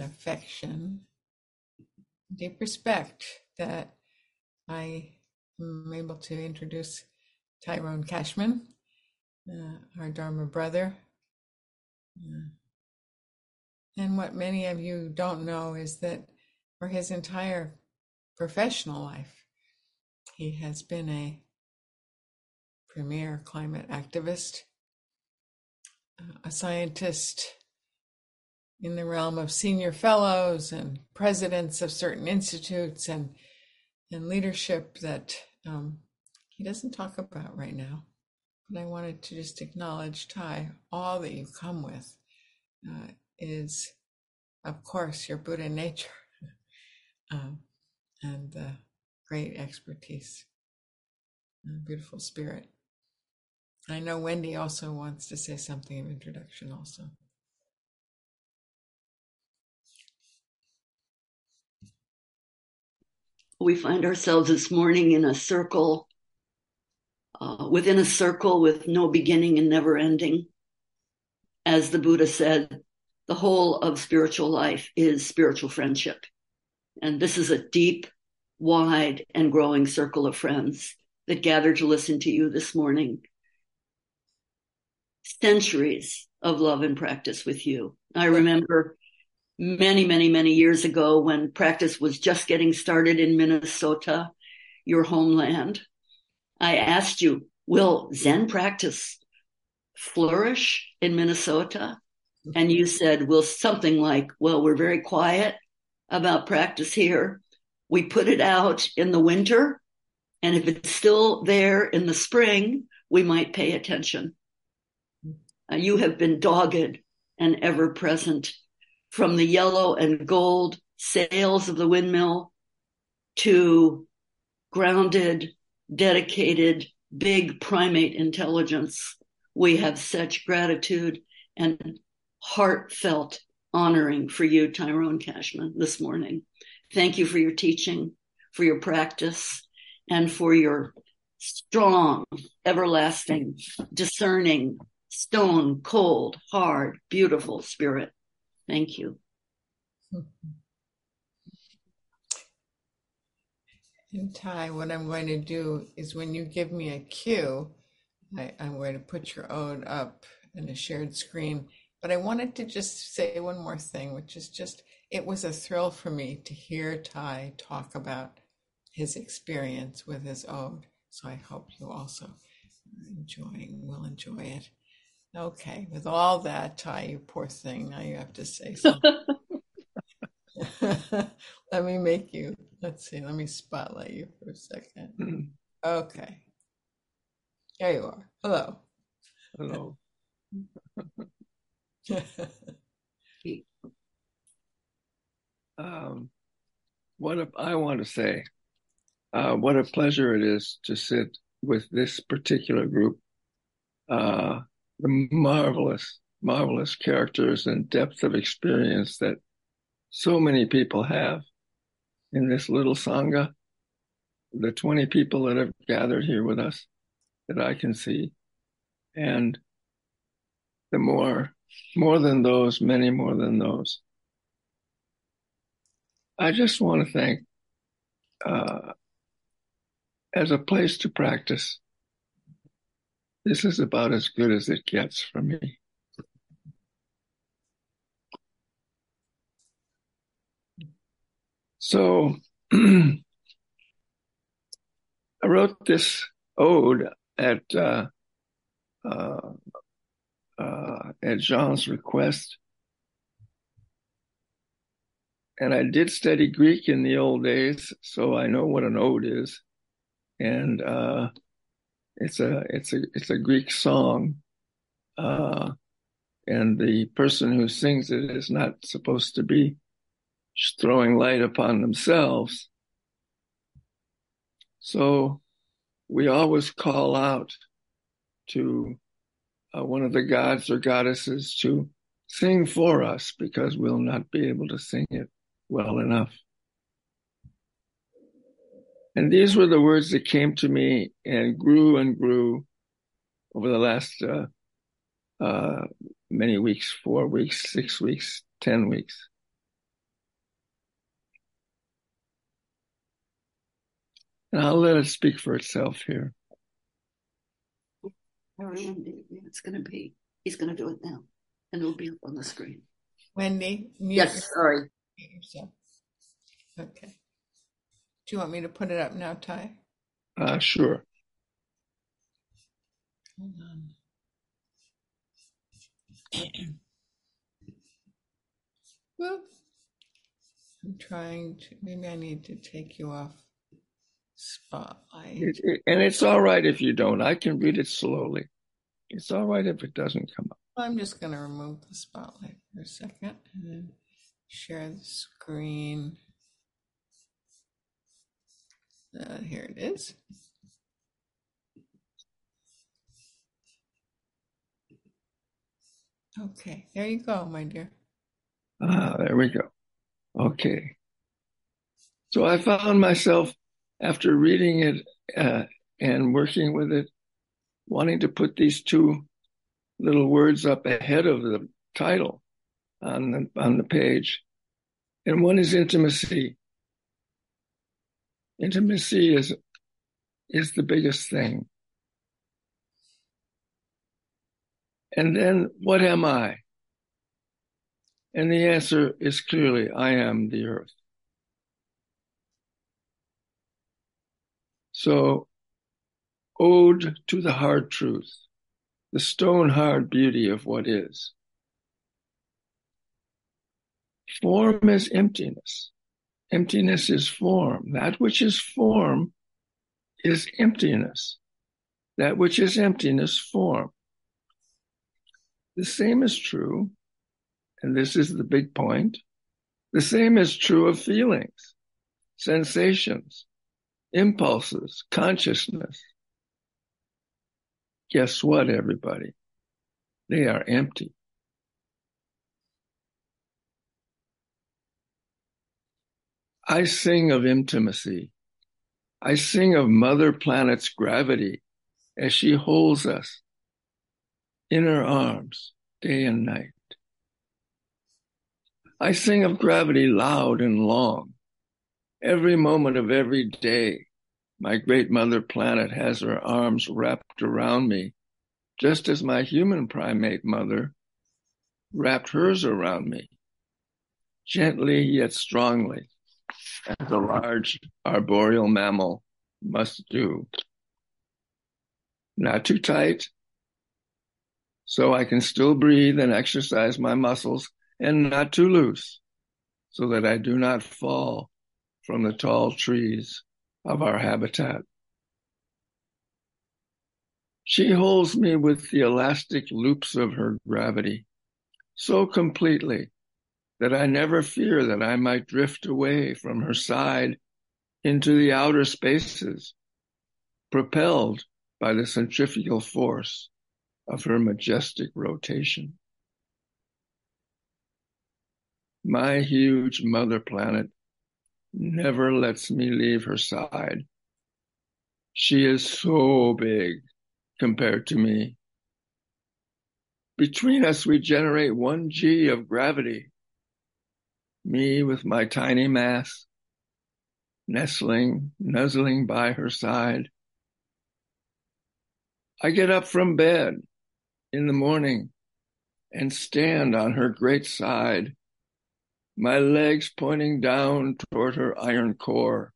affection, deep respect that I am able to introduce Tyrone Cashman, uh, our Dharma brother. Uh, and what many of you don't know is that for his entire professional life, he has been a premier climate activist, uh, a scientist in the realm of senior fellows and presidents of certain institutes and and leadership that um, he doesn't talk about right now. But I wanted to just acknowledge, Ty, all that you come with uh, is, of course, your Buddha nature um, and the great expertise, beautiful spirit. I know Wendy also wants to say something of introduction, also. We find ourselves this morning in a circle, uh, within a circle with no beginning and never ending. As the Buddha said, the whole of spiritual life is spiritual friendship. And this is a deep, wide, and growing circle of friends that gathered to listen to you this morning. Centuries of love and practice with you. I remember many, many, many years ago when practice was just getting started in Minnesota, your homeland. I asked you, will Zen practice flourish in Minnesota? And you said, well, something like, well, we're very quiet about practice here. We put it out in the winter. And if it's still there in the spring, we might pay attention. Uh, you have been dogged and ever present from the yellow and gold sails of the windmill to grounded, dedicated, big primate intelligence. We have such gratitude and heartfelt honoring for you, Tyrone Cashman, this morning. Thank you for your teaching, for your practice, and for your strong, everlasting, discerning, stone cold, hard, beautiful spirit. Thank you. In Ty, what I'm going to do is when you give me a cue, I, am going to put your ode up in a shared screen. But I wanted to just say one more thing, which is just it was a thrill for me to hear Ty talk about his experience with his ode. So I hope you also enjoying will enjoy it. Okay, with all that, Ty, you poor thing. Now you have to say something. let me make you. Let's see. Let me spotlight you for a second. Okay. There you are. Hello. Hello. um, what a, I want to say, uh, what a pleasure it is to sit with this particular group. Uh, the marvelous, marvelous characters and depth of experience that so many people have in this little Sangha. The 20 people that have gathered here with us that I can see. And the more, more than those, many more than those. I just want to thank, uh, as a place to practice, this is about as good as it gets for me. So I wrote this ode at uh, uh, uh, at Jean's request, and I did study Greek in the old days, so I know what an ode is, and uh, it's a it's a it's a Greek song, uh, and the person who sings it is not supposed to be throwing light upon themselves. So we always call out to uh, one of the gods or goddesses to sing for us because we'll not be able to sing it well enough. And these were the words that came to me and grew and grew over the last uh, uh, many weeks four weeks, six weeks, 10 weeks. And I'll let it speak for itself here. It's going to be, he's going to do it now, and it'll be up on the screen. Wendy? Yes, sorry. Okay. Do you want me to put it up now, Ty? Uh, sure. Hold on. Whoop. I'm trying to, maybe I need to take you off spotlight. It, it, and it's all right if you don't. I can read it slowly. It's all right if it doesn't come up. I'm just going to remove the spotlight for a second and then share the screen. Uh, here it is. Okay, there you go, my dear. Ah, there we go. Okay. So I found myself after reading it uh, and working with it, wanting to put these two little words up ahead of the title on the, on the page. And one is intimacy. Intimacy is, is the biggest thing. And then what am I? And the answer is clearly, I am the earth. So, ode to the hard truth, the stone hard beauty of what is. Form is emptiness. Emptiness is form. That which is form is emptiness. That which is emptiness, form. The same is true, and this is the big point. The same is true of feelings, sensations, impulses, consciousness. Guess what, everybody? They are empty. I sing of intimacy. I sing of Mother Planet's gravity as she holds us in her arms day and night. I sing of gravity loud and long. Every moment of every day, my great mother planet has her arms wrapped around me, just as my human primate mother wrapped hers around me, gently yet strongly, as a large arboreal mammal must do. Not too tight, so I can still breathe and exercise my muscles and not too loose so that I do not fall from the tall trees of our habitat. She holds me with the elastic loops of her gravity so completely that I never fear that I might drift away from her side into the outer spaces, propelled by the centrifugal force of her majestic rotation. My huge mother planet never lets me leave her side. She is so big compared to me. Between us, we generate one G of gravity. Me with my tiny mass, nestling, nuzzling by her side. I get up from bed in the morning and stand on her great side, my legs pointing down toward her iron core.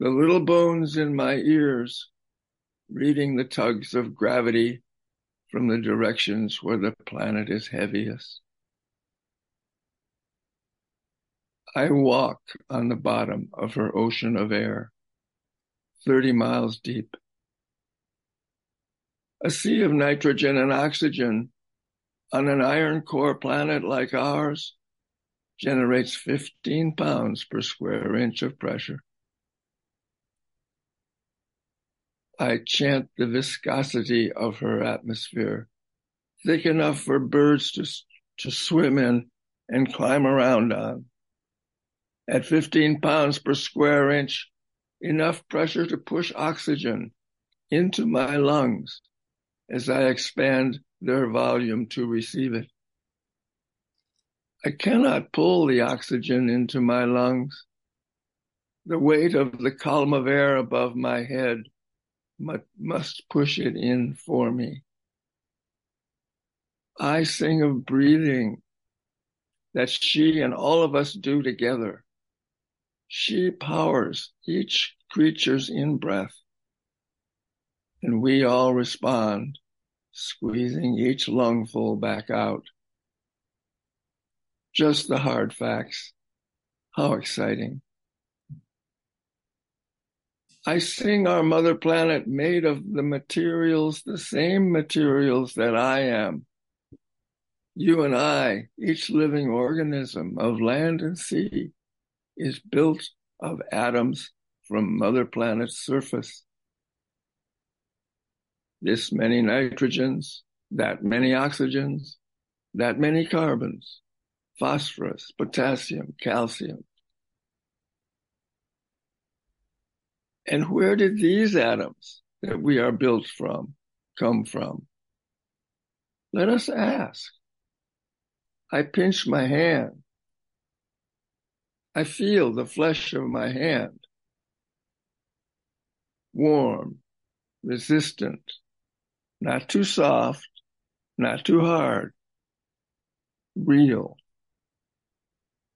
The little bones in my ears reading the tugs of gravity from the directions where the planet is heaviest. I walk on the bottom of her ocean of air, 30 miles deep. A sea of nitrogen and oxygen on an iron core planet like ours generates 15 pounds per square inch of pressure. I chant the viscosity of her atmosphere, thick enough for birds to, to swim in and climb around on. At 15 pounds per square inch, enough pressure to push oxygen into my lungs as I expand their volume to receive it. I cannot pull the oxygen into my lungs. The weight of the column of air above my head must push it in for me. I sing of breathing that she and all of us do together. She powers each creature's in breath, and we all respond, squeezing each lungful back out. Just the hard facts. How exciting. I sing our mother planet made of the materials, the same materials that I am. You and I, each living organism of land and sea, is built of atoms from mother planet's surface. This many nitrogens, that many oxygens, that many carbons, phosphorus, potassium, calcium, And where did these atoms that we are built from come from? Let us ask. I pinch my hand. I feel the flesh of my hand. Warm, resistant, not too soft, not too hard. Real.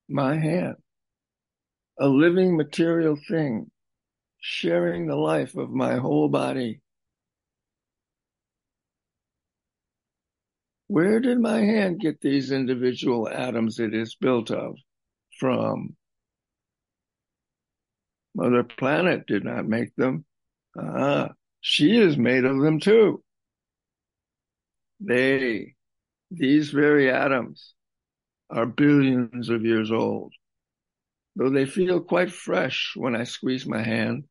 My hand. A living material thing sharing the life of my whole body. Where did my hand get these individual atoms it is built of from? Mother Planet did not make them. Ah, she is made of them too. They, these very atoms, are billions of years old, though they feel quite fresh when I squeeze my hand.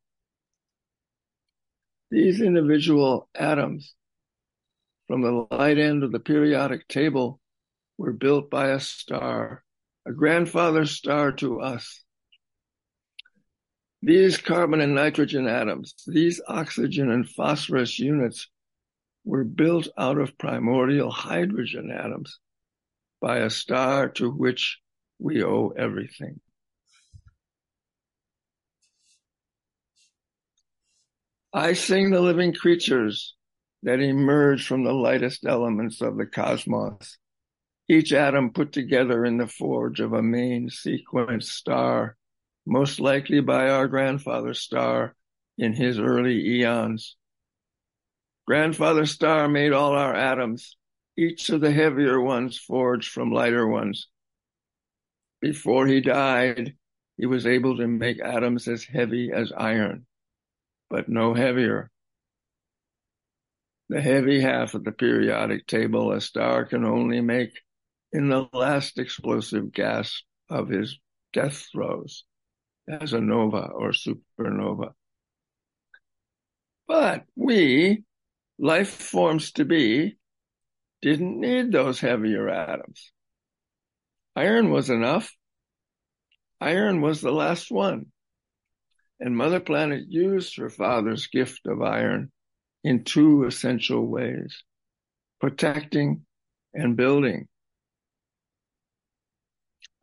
These individual atoms from the light end of the periodic table were built by a star, a grandfather star to us. These carbon and nitrogen atoms, these oxygen and phosphorus units were built out of primordial hydrogen atoms by a star to which we owe everything. I sing the living creatures that emerge from the lightest elements of the cosmos, each atom put together in the forge of a main sequence star, most likely by our grandfather star in his early eons. Grandfather star made all our atoms, each of the heavier ones forged from lighter ones. Before he died, he was able to make atoms as heavy as iron but no heavier. The heavy half of the periodic table a star can only make in the last explosive gasp of his death throes as a nova or supernova. But we, life forms to be, didn't need those heavier atoms. Iron was enough. Iron was the last one and Mother Planet used her father's gift of iron in two essential ways protecting and building.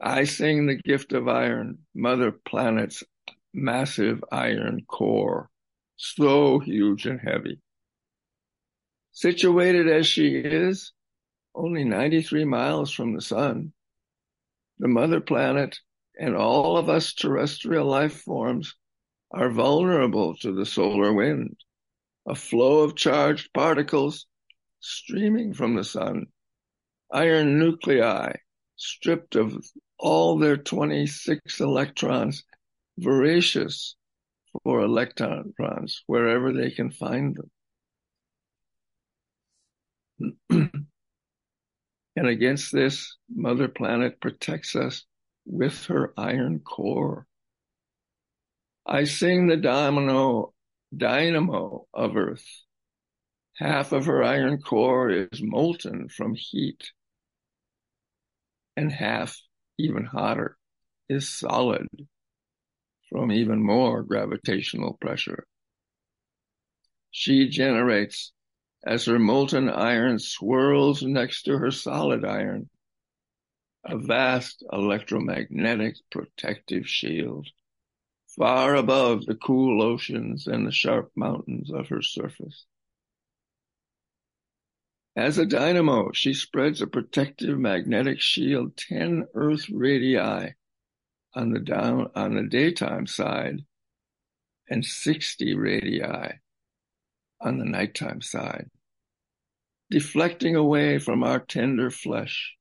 I sing the gift of iron, Mother Planet's massive iron core, so huge and heavy. Situated as she is, only 93 miles from the sun, the Mother Planet and all of us terrestrial life forms are vulnerable to the solar wind, a flow of charged particles streaming from the sun, iron nuclei stripped of all their 26 electrons, voracious for electrons wherever they can find them. and against this, Mother Planet protects us with her iron core. I sing the domino, dynamo of earth. Half of her iron core is molten from heat, and half, even hotter, is solid from even more gravitational pressure. She generates as her molten iron swirls next to her solid iron, a vast electromagnetic protective shield far above the cool oceans and the sharp mountains of her surface. As a dynamo, she spreads a protective magnetic shield 10 Earth radii on the down on the daytime side and 60 radii on the nighttime side, deflecting away from our tender flesh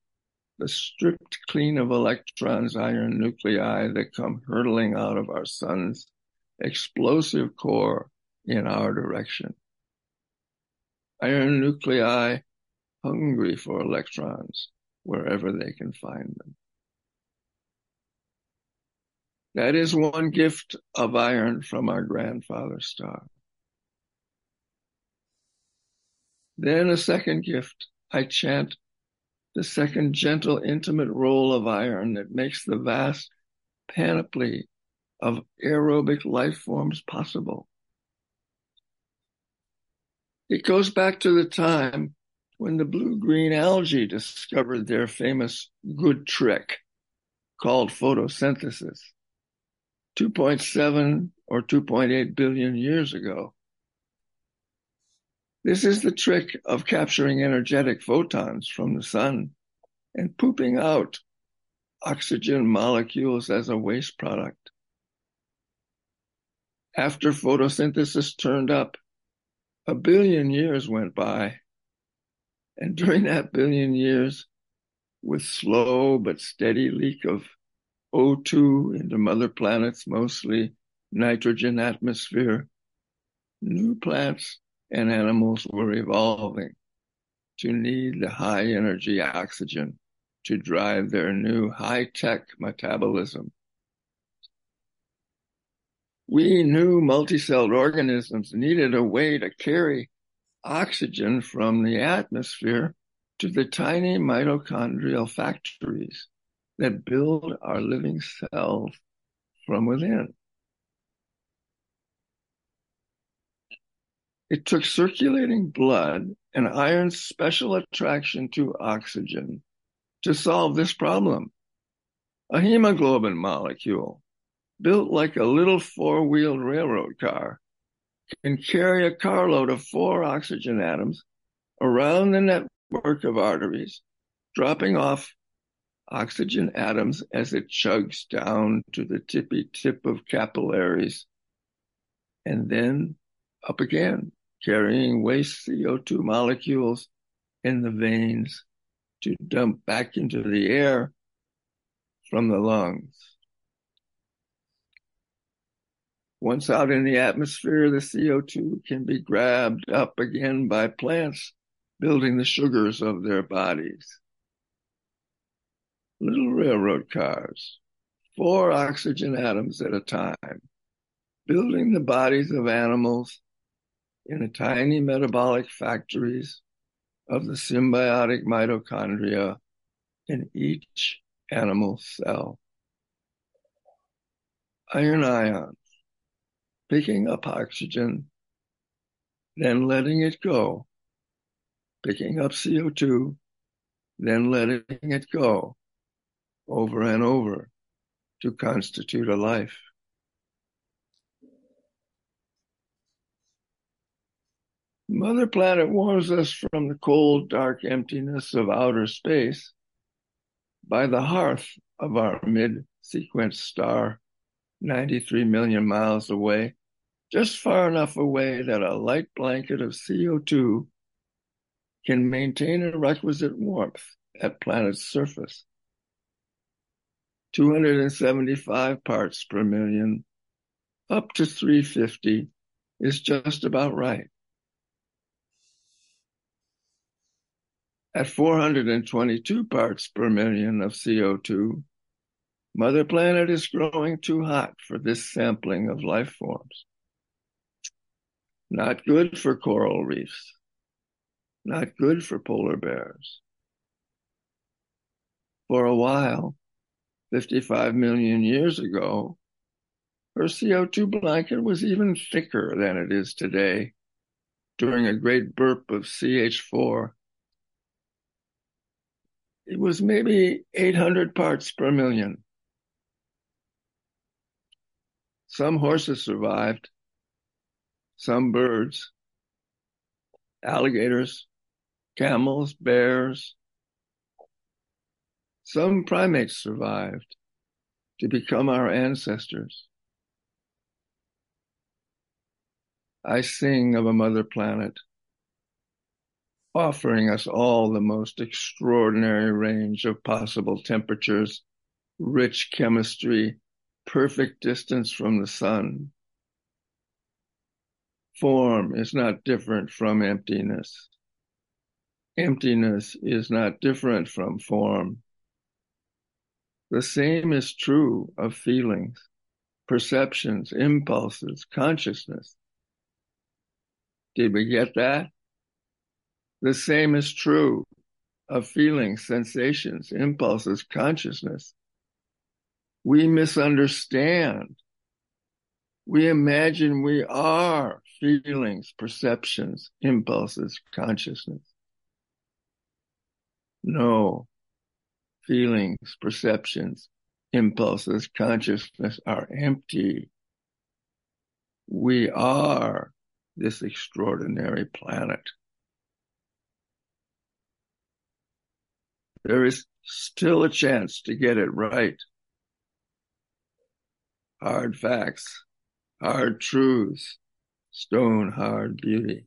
the stripped clean of electrons iron nuclei that come hurtling out of our sun's explosive core in our direction. Iron nuclei hungry for electrons wherever they can find them. That is one gift of iron from our grandfather star. Then a second gift, I chant the second gentle, intimate role of iron that makes the vast panoply of aerobic life forms possible. It goes back to the time when the blue-green algae discovered their famous good trick called photosynthesis 2.7 or 2.8 billion years ago. This is the trick of capturing energetic photons from the sun and pooping out oxygen molecules as a waste product. After photosynthesis turned up, a billion years went by and during that billion years, with slow but steady leak of O2 into Mother Planet's mostly nitrogen atmosphere, new plants and animals were evolving to need the high energy oxygen to drive their new high tech metabolism. We new multicelled organisms needed a way to carry oxygen from the atmosphere to the tiny mitochondrial factories that build our living cells from within. It took circulating blood and iron's special attraction to oxygen to solve this problem. A hemoglobin molecule built like a little four wheeled railroad car can carry a carload of four oxygen atoms around the network of arteries, dropping off oxygen atoms as it chugs down to the tippy tip of capillaries, and then up again, carrying waste CO2 molecules in the veins to dump back into the air from the lungs. Once out in the atmosphere, the CO2 can be grabbed up again by plants building the sugars of their bodies. Little railroad cars, four oxygen atoms at a time, building the bodies of animals in the tiny metabolic factories of the symbiotic mitochondria in each animal cell. Iron ions picking up oxygen, then letting it go, picking up CO2, then letting it go over and over to constitute a life. Mother Planet warns us from the cold, dark emptiness of outer space by the hearth of our mid sequence star, 93 million miles away, just far enough away that a light blanket of CO2 can maintain a requisite warmth at planet's surface. 275 parts per million up to 350 is just about right. At 422 parts per million of CO2, Mother Planet is growing too hot for this sampling of life forms. Not good for coral reefs. Not good for polar bears. For a while, 55 million years ago, her CO2 blanket was even thicker than it is today during a great burp of CH4. It was maybe 800 parts per million. Some horses survived, some birds, alligators, camels, bears. Some primates survived to become our ancestors. I sing of a mother planet offering us all the most extraordinary range of possible temperatures, rich chemistry, perfect distance from the sun. Form is not different from emptiness. Emptiness is not different from form. The same is true of feelings, perceptions, impulses, consciousness. Did we get that? The same is true of feelings, sensations, impulses, consciousness. We misunderstand. We imagine we are feelings, perceptions, impulses, consciousness. No, feelings, perceptions, impulses, consciousness are empty. We are this extraordinary planet. There is still a chance to get it right. Hard facts, hard truths, stone hard beauty.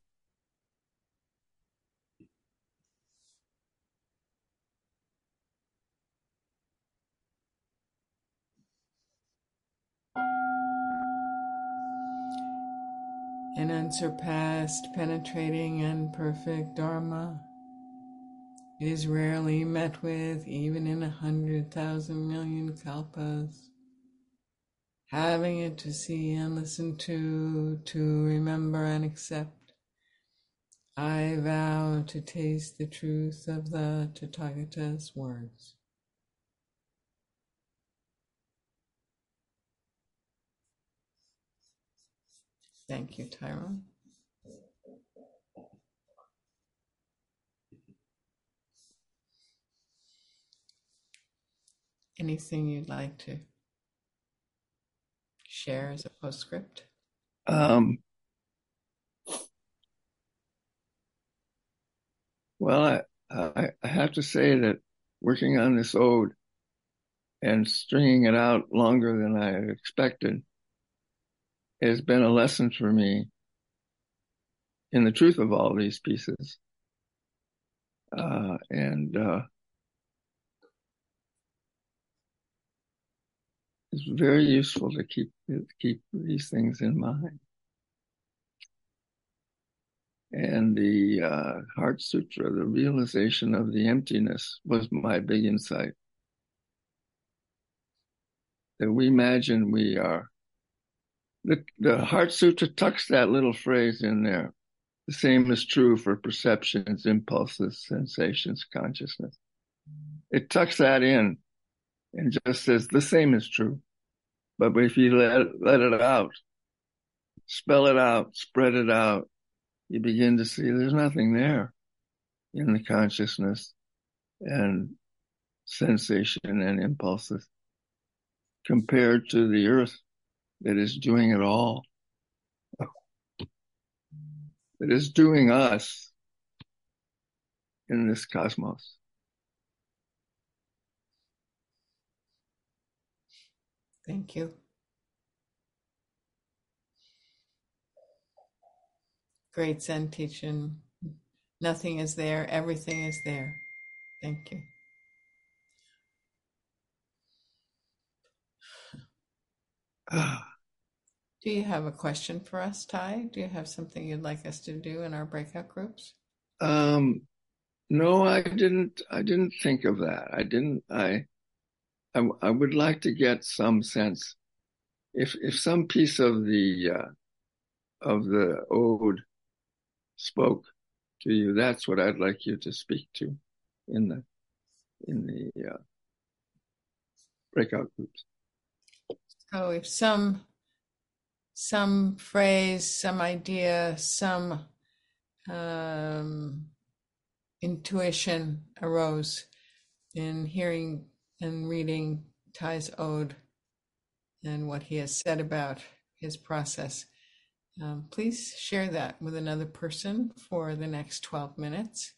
An unsurpassed, penetrating, and perfect Dharma is rarely met with even in a hundred thousand million kalpas. Having it to see and listen to, to remember and accept, I vow to taste the truth of the Tathagata's words. Thank you, Tyrone. Anything you'd like to share as a postscript? Um, well, I, I, have to say that working on this ode and stringing it out longer than I expected has been a lesson for me in the truth of all these pieces. Uh, and uh, it's very useful to keep keep these things in mind. And the uh, Heart Sutra, the realization of the emptiness, was my big insight. That we imagine we are. The, the Heart Sutra tucks that little phrase in there. The same is true for perceptions, impulses, sensations, consciousness. It tucks that in and just says the same is true. But if you let, let it out, spell it out, spread it out, you begin to see there's nothing there in the consciousness and sensation and impulses compared to the earth that is doing it all, that is doing us in this cosmos. Thank you. Great Zen teaching. Nothing is there, everything is there. Thank you. Do you have a question for us, Ty? Do you have something you'd like us to do in our breakout groups? Um, no, I didn't. I didn't think of that. I didn't. I, I, I would like to get some sense if if some piece of the uh, of the ode spoke to you. That's what I'd like you to speak to in the in the uh, breakout groups. So if some some phrase, some idea, some um, intuition arose in hearing and reading Ty's ode and what he has said about his process. Um, please share that with another person for the next 12 minutes.